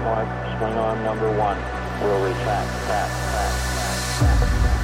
30 second mark, swing arm number one. Will retract, tap, tap, tap,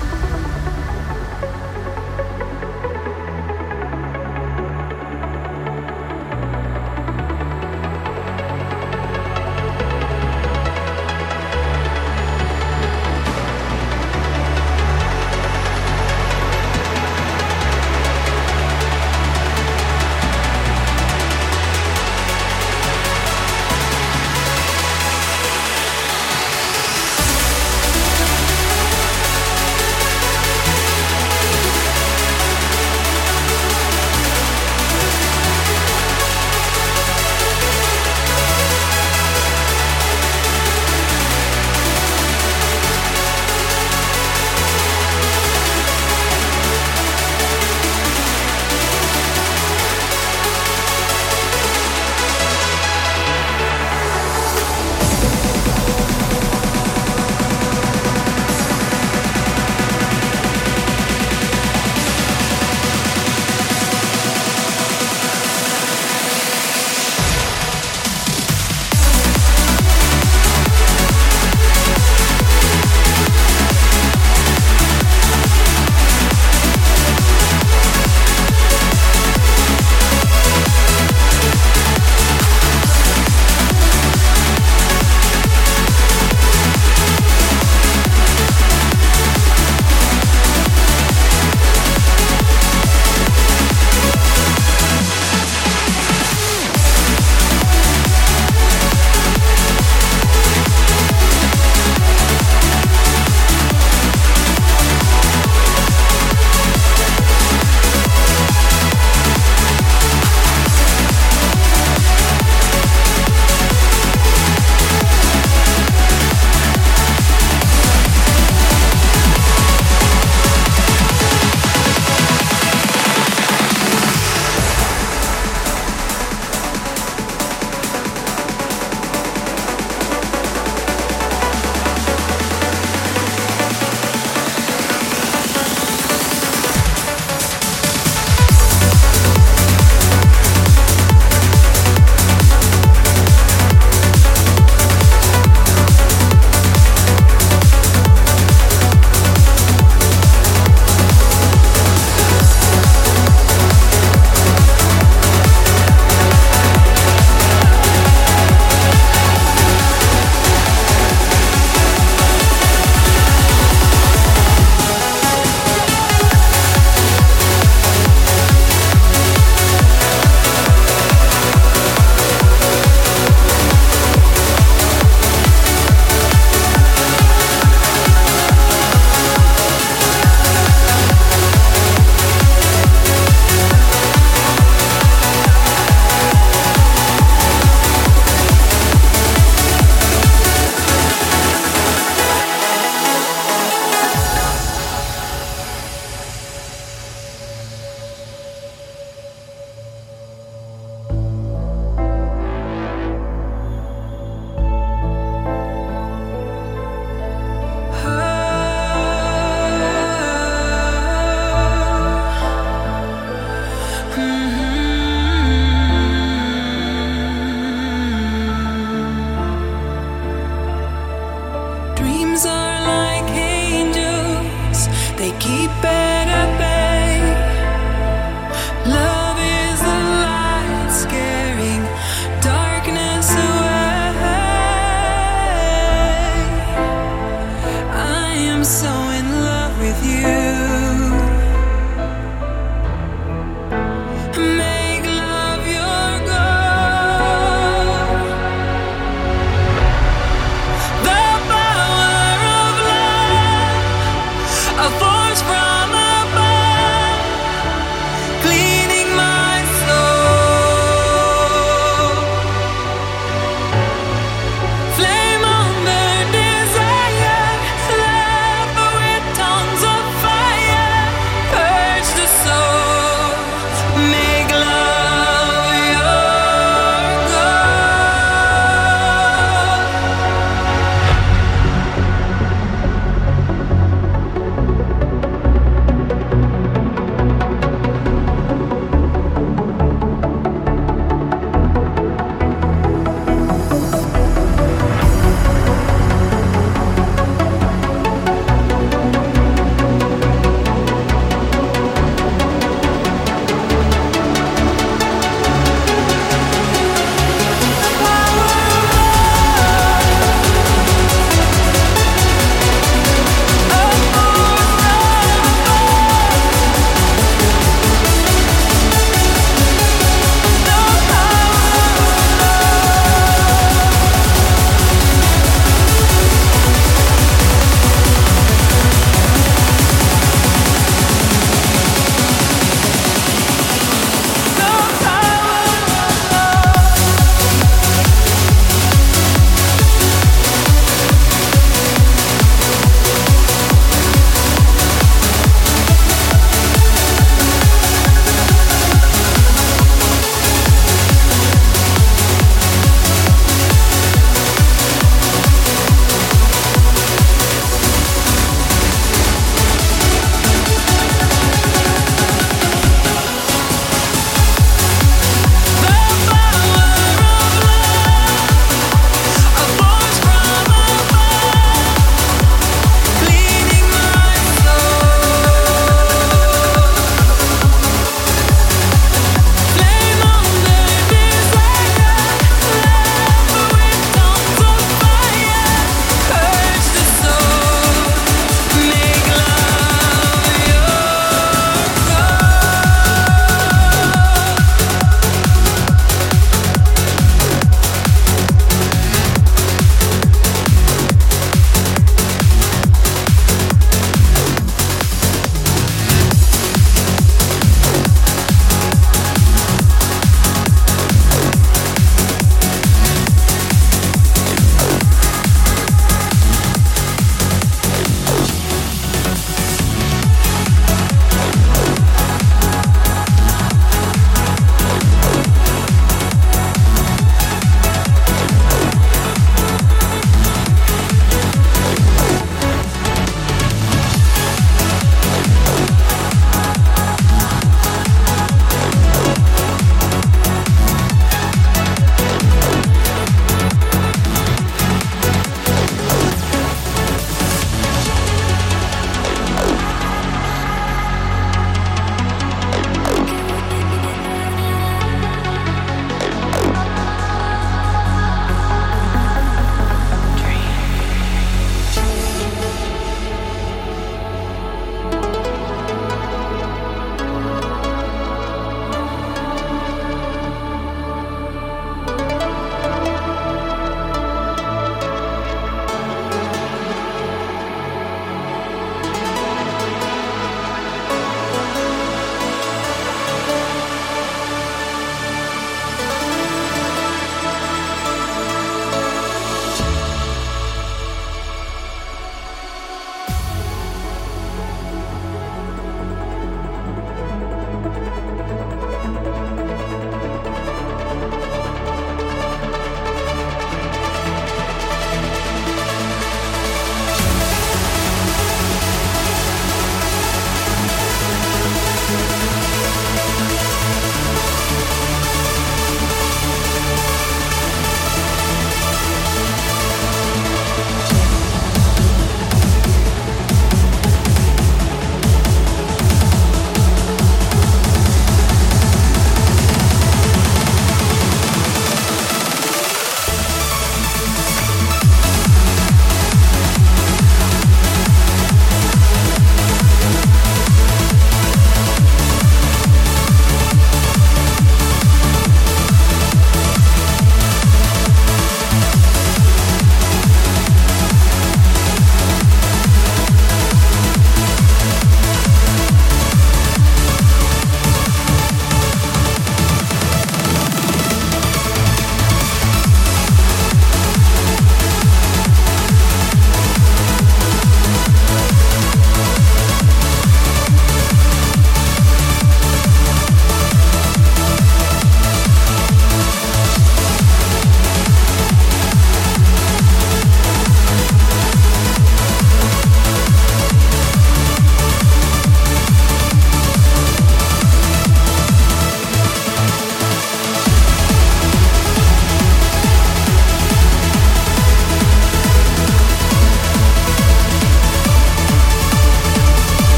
tap. a force from